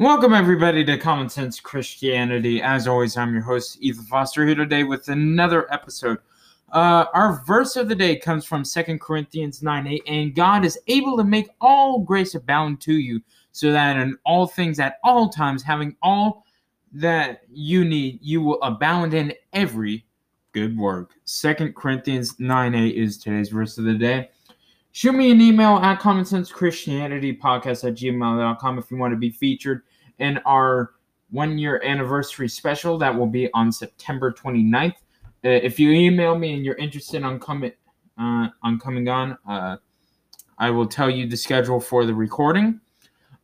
Welcome, everybody, to Common Sense Christianity. As always, I'm your host, Ethan Foster, here today with another episode. Uh, our verse of the day comes from Second Corinthians 9 8, and God is able to make all grace abound to you, so that in all things at all times, having all that you need, you will abound in every good work. Second Corinthians 9 8 is today's verse of the day. Shoot me an email at common sense christianity podcast at gmail.com if you want to be featured in our one year anniversary special that will be on September 29th. Uh, if you email me and you're interested on coming uh, on coming on, uh, I will tell you the schedule for the recording.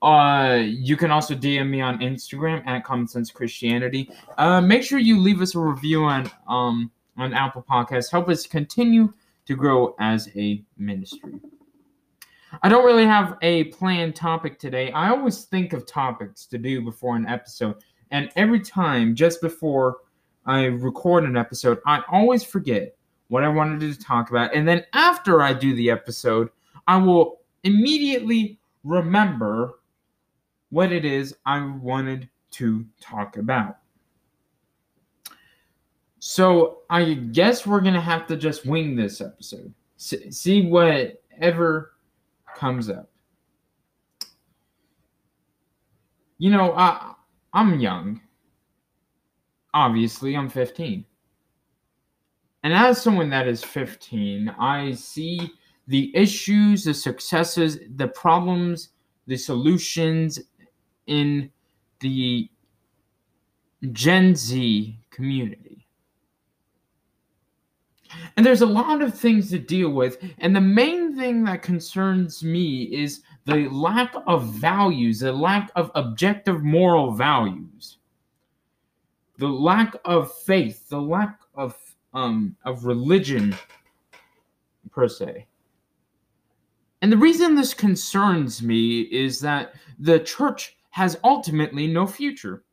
Uh, you can also DM me on Instagram at Common Sense Christianity. Uh, make sure you leave us a review on um on Apple Podcasts. Help us continue to grow as a ministry. I don't really have a planned topic today. I always think of topics to do before an episode, and every time just before I record an episode, I always forget what I wanted to talk about, and then after I do the episode, I will immediately remember what it is I wanted to talk about. So I guess we're gonna have to just wing this episode. See whatever comes up. You know, I I'm young. Obviously, I'm 15. And as someone that is 15, I see the issues, the successes, the problems, the solutions in the Gen Z community. And there's a lot of things to deal with. And the main thing that concerns me is the lack of values, the lack of objective moral values, the lack of faith, the lack of um, of religion per se. And the reason this concerns me is that the church has ultimately no future.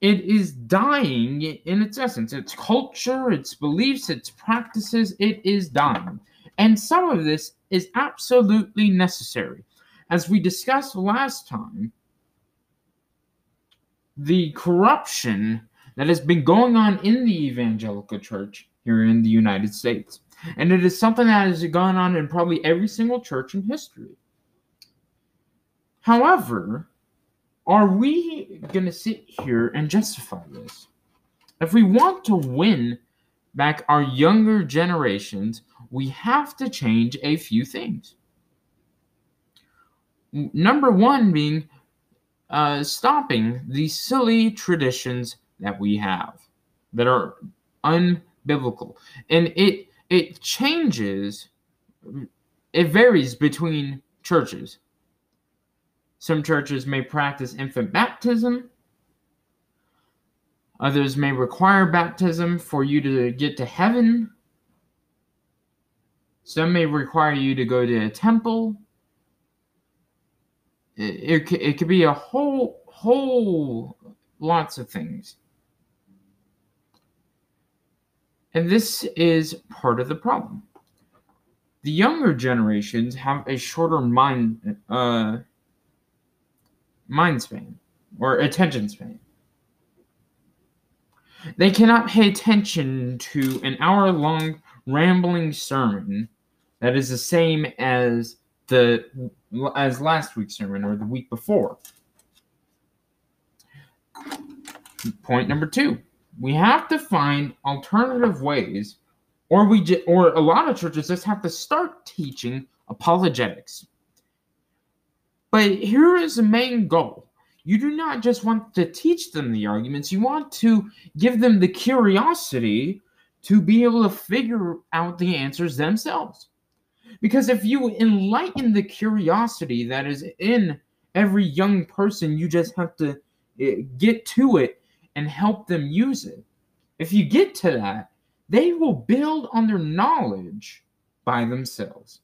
It is dying in its essence. Its culture, its beliefs, its practices, it is dying. And some of this is absolutely necessary. As we discussed last time, the corruption that has been going on in the evangelical church here in the United States. And it is something that has gone on in probably every single church in history. However, are we going to sit here and justify this? If we want to win back our younger generations, we have to change a few things. Number one being uh, stopping the silly traditions that we have that are unbiblical, and it it changes. It varies between churches. Some churches may practice infant baptism. Others may require baptism for you to get to heaven. Some may require you to go to a temple. It, it, it could be a whole, whole lots of things. And this is part of the problem. The younger generations have a shorter mind uh, mind span or attention span. They cannot pay attention to an hour long rambling sermon that is the same as the as last week's sermon or the week before. Point number 2. We have to find alternative ways or we or a lot of churches just have to start teaching apologetics. But here is the main goal. You do not just want to teach them the arguments, you want to give them the curiosity to be able to figure out the answers themselves. Because if you enlighten the curiosity that is in every young person, you just have to eh, get to it and help them use it. If you get to that, they will build on their knowledge by themselves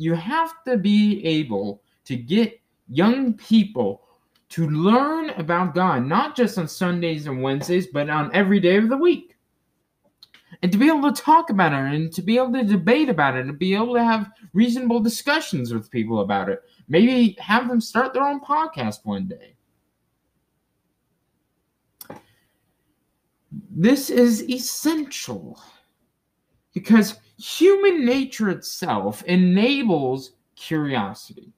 you have to be able to get young people to learn about God, not just on Sundays and Wednesdays, but on every day of the week. and to be able to talk about it and to be able to debate about it and be able to have reasonable discussions with people about it. Maybe have them start their own podcast one day. This is essential because human nature itself enables curiosity.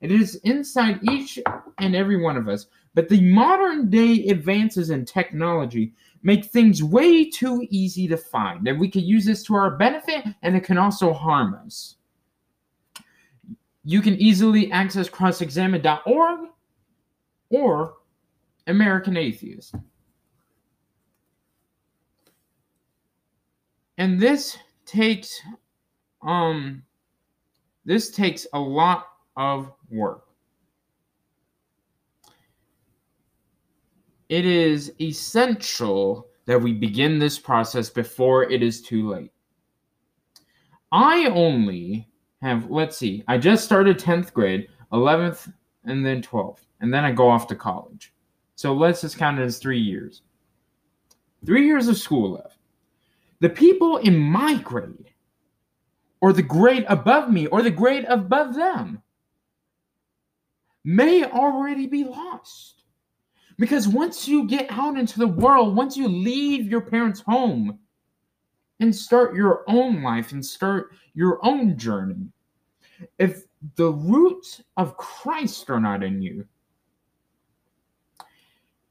It is inside each and every one of us. But the modern day advances in technology make things way too easy to find. And we can use this to our benefit, and it can also harm us. You can easily access crossexamine.org or American Atheist. And this takes um this takes a lot of work. It is essential that we begin this process before it is too late. I only have, let's see, I just started 10th grade, 11th, and then 12th, and then I go off to college. So let's just count it as three years. Three years of school left. The people in my grade, or the grade above me, or the grade above them, may already be lost. Because once you get out into the world, once you leave your parents' home and start your own life and start your own journey, if the roots of Christ are not in you,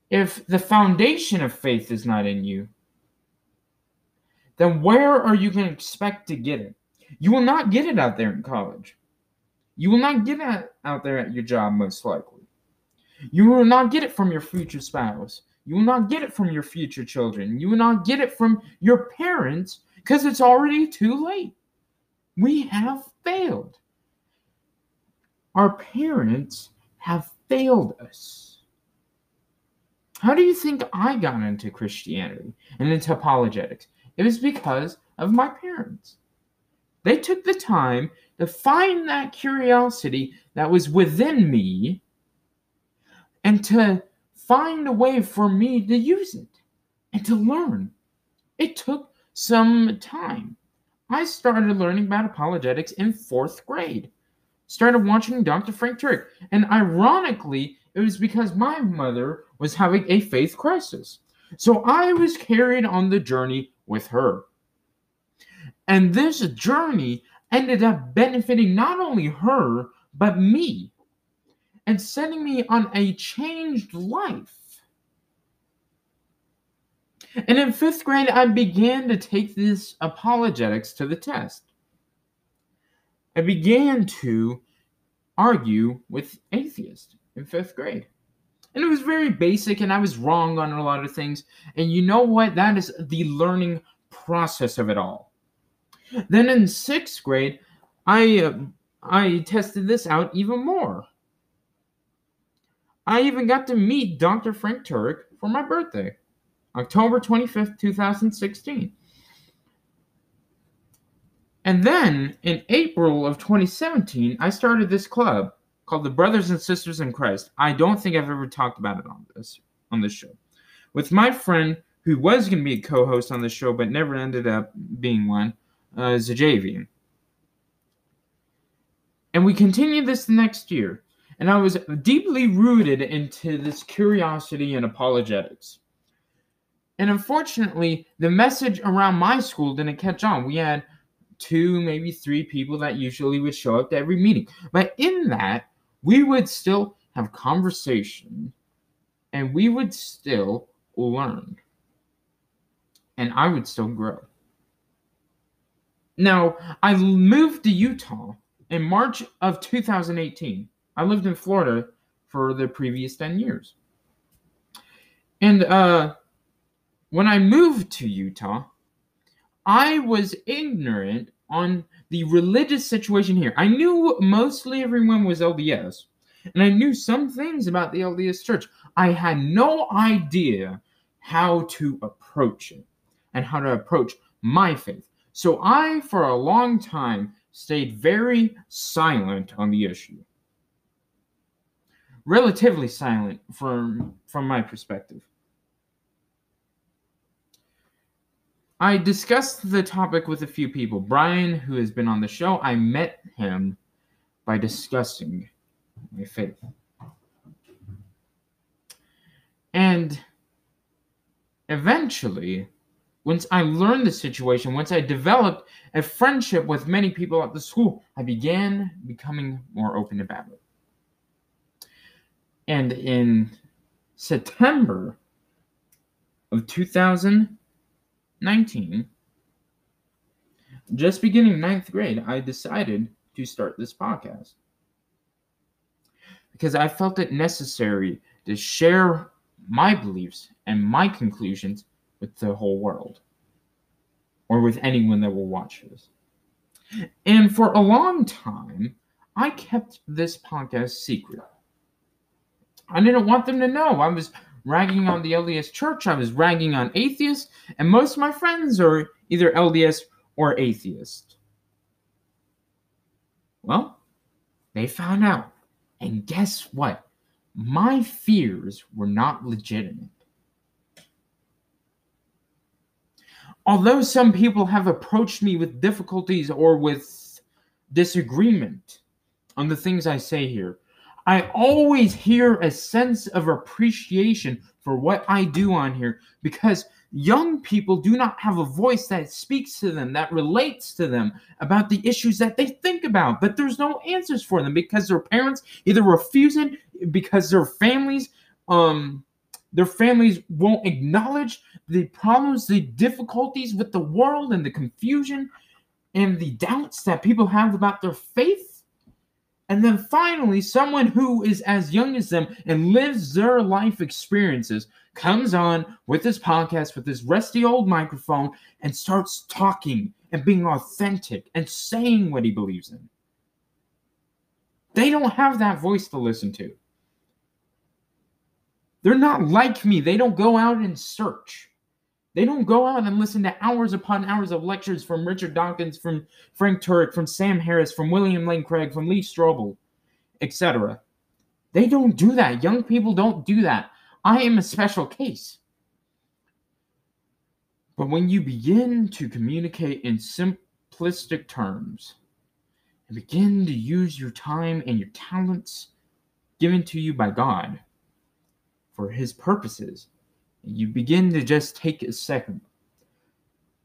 if the foundation of faith is not in you, then where are you going to expect to get it? You will not get it out there in college. You will not get it out there at your job, most likely. You will not get it from your future spouse. You will not get it from your future children. You will not get it from your parents because it's already too late. We have failed. Our parents have failed us. How do you think I got into Christianity and into apologetics? It was because of my parents. They took the time to find that curiosity that was within me and to find a way for me to use it and to learn. It took some time. I started learning about apologetics in fourth grade. Started watching Dr. Frank Turek. And ironically, it was because my mother was having a faith crisis. So I was carried on the journey with her. And this journey ended up benefiting not only her, but me, and sending me on a changed life. And in fifth grade, I began to take this apologetics to the test. I began to argue with atheists in fifth grade. And it was very basic, and I was wrong on a lot of things. And you know what? That is the learning process of it all. Then in sixth grade, I uh, I tested this out even more. I even got to meet Dr. Frank Turek for my birthday, October 25th, 2016. And then in April of 2017, I started this club called the Brothers and Sisters in Christ. I don't think I've ever talked about it on this on this show. With my friend who was going to be a co-host on the show but never ended up being one, uh, Zajavian. And we continued this the next year. And I was deeply rooted into this curiosity and apologetics. And unfortunately, the message around my school didn't catch on. We had two, maybe three people that usually would show up to every meeting. But in that, we would still have conversation and we would still learn. And I would still grow. Now, I moved to Utah in March of 2018. I lived in Florida for the previous 10 years. And uh, when I moved to Utah, I was ignorant on the religious situation here. I knew mostly everyone was LDS, and I knew some things about the LDS church. I had no idea how to approach it and how to approach my faith. So I, for a long time, stayed very silent on the issue. Relatively silent from, from my perspective. I discussed the topic with a few people. Brian, who has been on the show, I met him by discussing my faith. And eventually, once I learned the situation, once I developed a friendship with many people at the school, I began becoming more open about it. And in September of 2019, just beginning ninth grade, I decided to start this podcast because I felt it necessary to share my beliefs and my conclusions with the whole world or with anyone that will watch this. And for a long time, I kept this podcast secret. I didn't want them to know. I was ragging on the LDS church, I was ragging on atheists, and most of my friends are either LDS or atheist. Well, they found out. And guess what? My fears were not legitimate. Although some people have approached me with difficulties or with disagreement on the things I say here, I always hear a sense of appreciation for what I do on here because young people do not have a voice that speaks to them, that relates to them about the issues that they think about. But there's no answers for them because their parents either refuse it, because their families, um, their families won't acknowledge the problems, the difficulties with the world, and the confusion and the doubts that people have about their faith and then finally, someone who is as young as them and lives their life experiences comes on with this podcast with this rusty old microphone and starts talking and being authentic and saying what he believes in. They don't have that voice to listen to. They're not like me. They don't go out and search. They don't go out and listen to hours upon hours of lectures from Richard Dawkins, from Frank Turek, from Sam Harris, from William Lane Craig, from Lee Strobel, etc. They don't do that. Young people don't do that. I am a special case. But when you begin to communicate in simplistic terms and begin to use your time and your talents given to you by God for His purposes, you begin to just take a second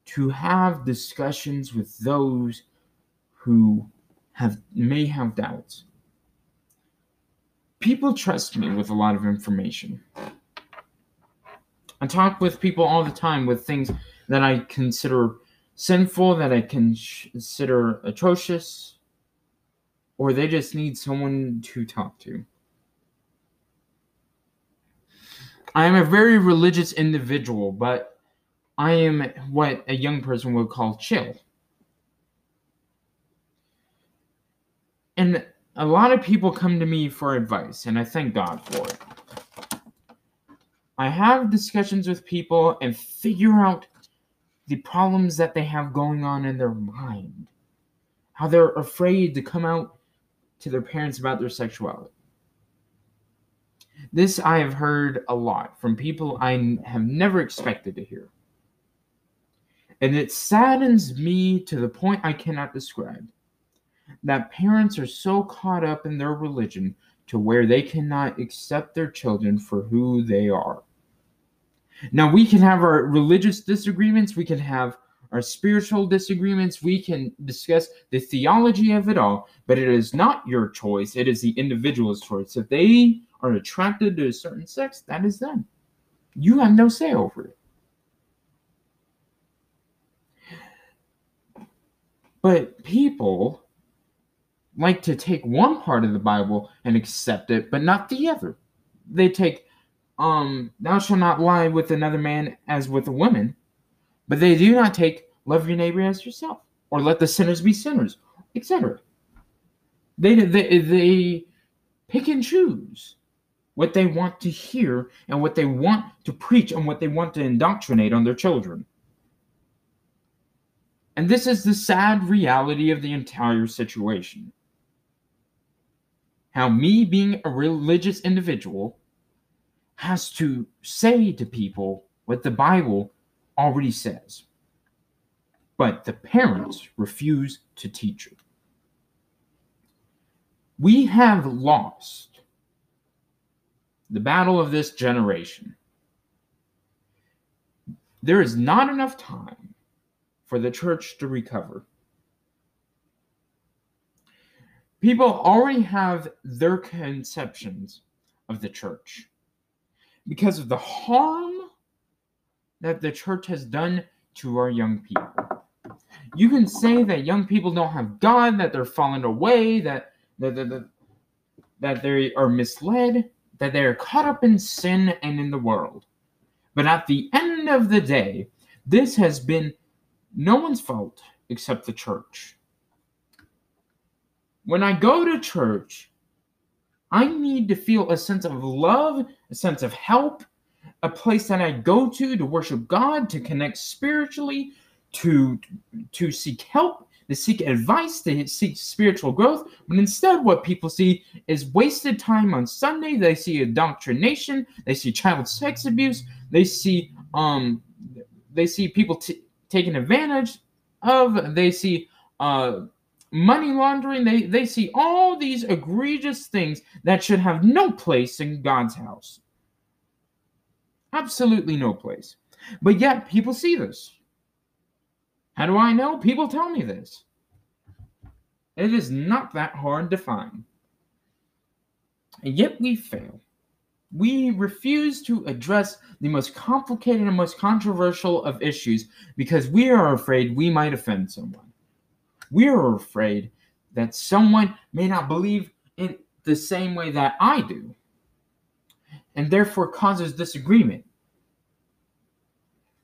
to have discussions with those who have may have doubts. People trust me with a lot of information. I talk with people all the time with things that I consider sinful, that I consider atrocious, or they just need someone to talk to. I am a very religious individual, but I am what a young person would call chill. And a lot of people come to me for advice, and I thank God for it. I have discussions with people and figure out the problems that they have going on in their mind, how they're afraid to come out to their parents about their sexuality. This I have heard a lot from people I have never expected to hear. And it saddens me to the point I cannot describe that parents are so caught up in their religion to where they cannot accept their children for who they are. Now, we can have our religious disagreements, we can have our spiritual disagreements, we can discuss the theology of it all, but it is not your choice, it is the individual's choice. If they are attracted to a certain sex, that is them. You have no say over it. But people like to take one part of the Bible and accept it, but not the other. They take, um, thou shalt not lie with another man as with a woman, but they do not take love your neighbor as yourself, or let the sinners be sinners, etc. They, they, they pick and choose what they want to hear and what they want to preach and what they want to indoctrinate on their children. And this is the sad reality of the entire situation. How me being a religious individual has to say to people what the Bible already says. but the parents refuse to teach it. We have lost the battle of this generation. There is not enough time for the church to recover. People already have their conceptions of the church because of the harm that the church has done to our young people. You can say that young people don't have God, that they're falling away, that that, that, that they are misled, that they are caught up in sin and in the world. But at the end of the day, this has been no one's fault except the church. When I go to church, I need to feel a sense of love, a sense of help, a place that I go to to worship God, to connect spiritually, to to seek help, to seek advice, they seek spiritual growth. But instead, what people see is wasted time on Sunday. They see indoctrination. They see child sex abuse. They see um they see people t- taken advantage of. They see uh money laundering. They they see all these egregious things that should have no place in God's house. Absolutely no place. But yet people see this. How do I know? People tell me this. It is not that hard to find. And yet we fail. We refuse to address the most complicated and most controversial of issues because we are afraid we might offend someone. We are afraid that someone may not believe in the same way that I do and therefore causes disagreement.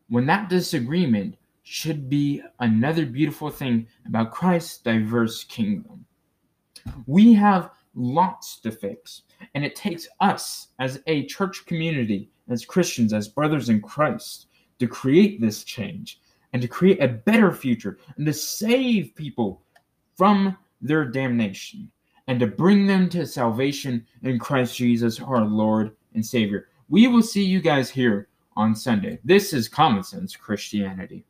When that disagreement should be another beautiful thing about Christ's diverse kingdom. We have lots to fix, and it takes us as a church community, as Christians, as brothers in Christ, to create this change and to create a better future and to save people from their damnation and to bring them to salvation in Christ Jesus, our Lord and Savior. We will see you guys here on Sunday. This is Common Sense Christianity.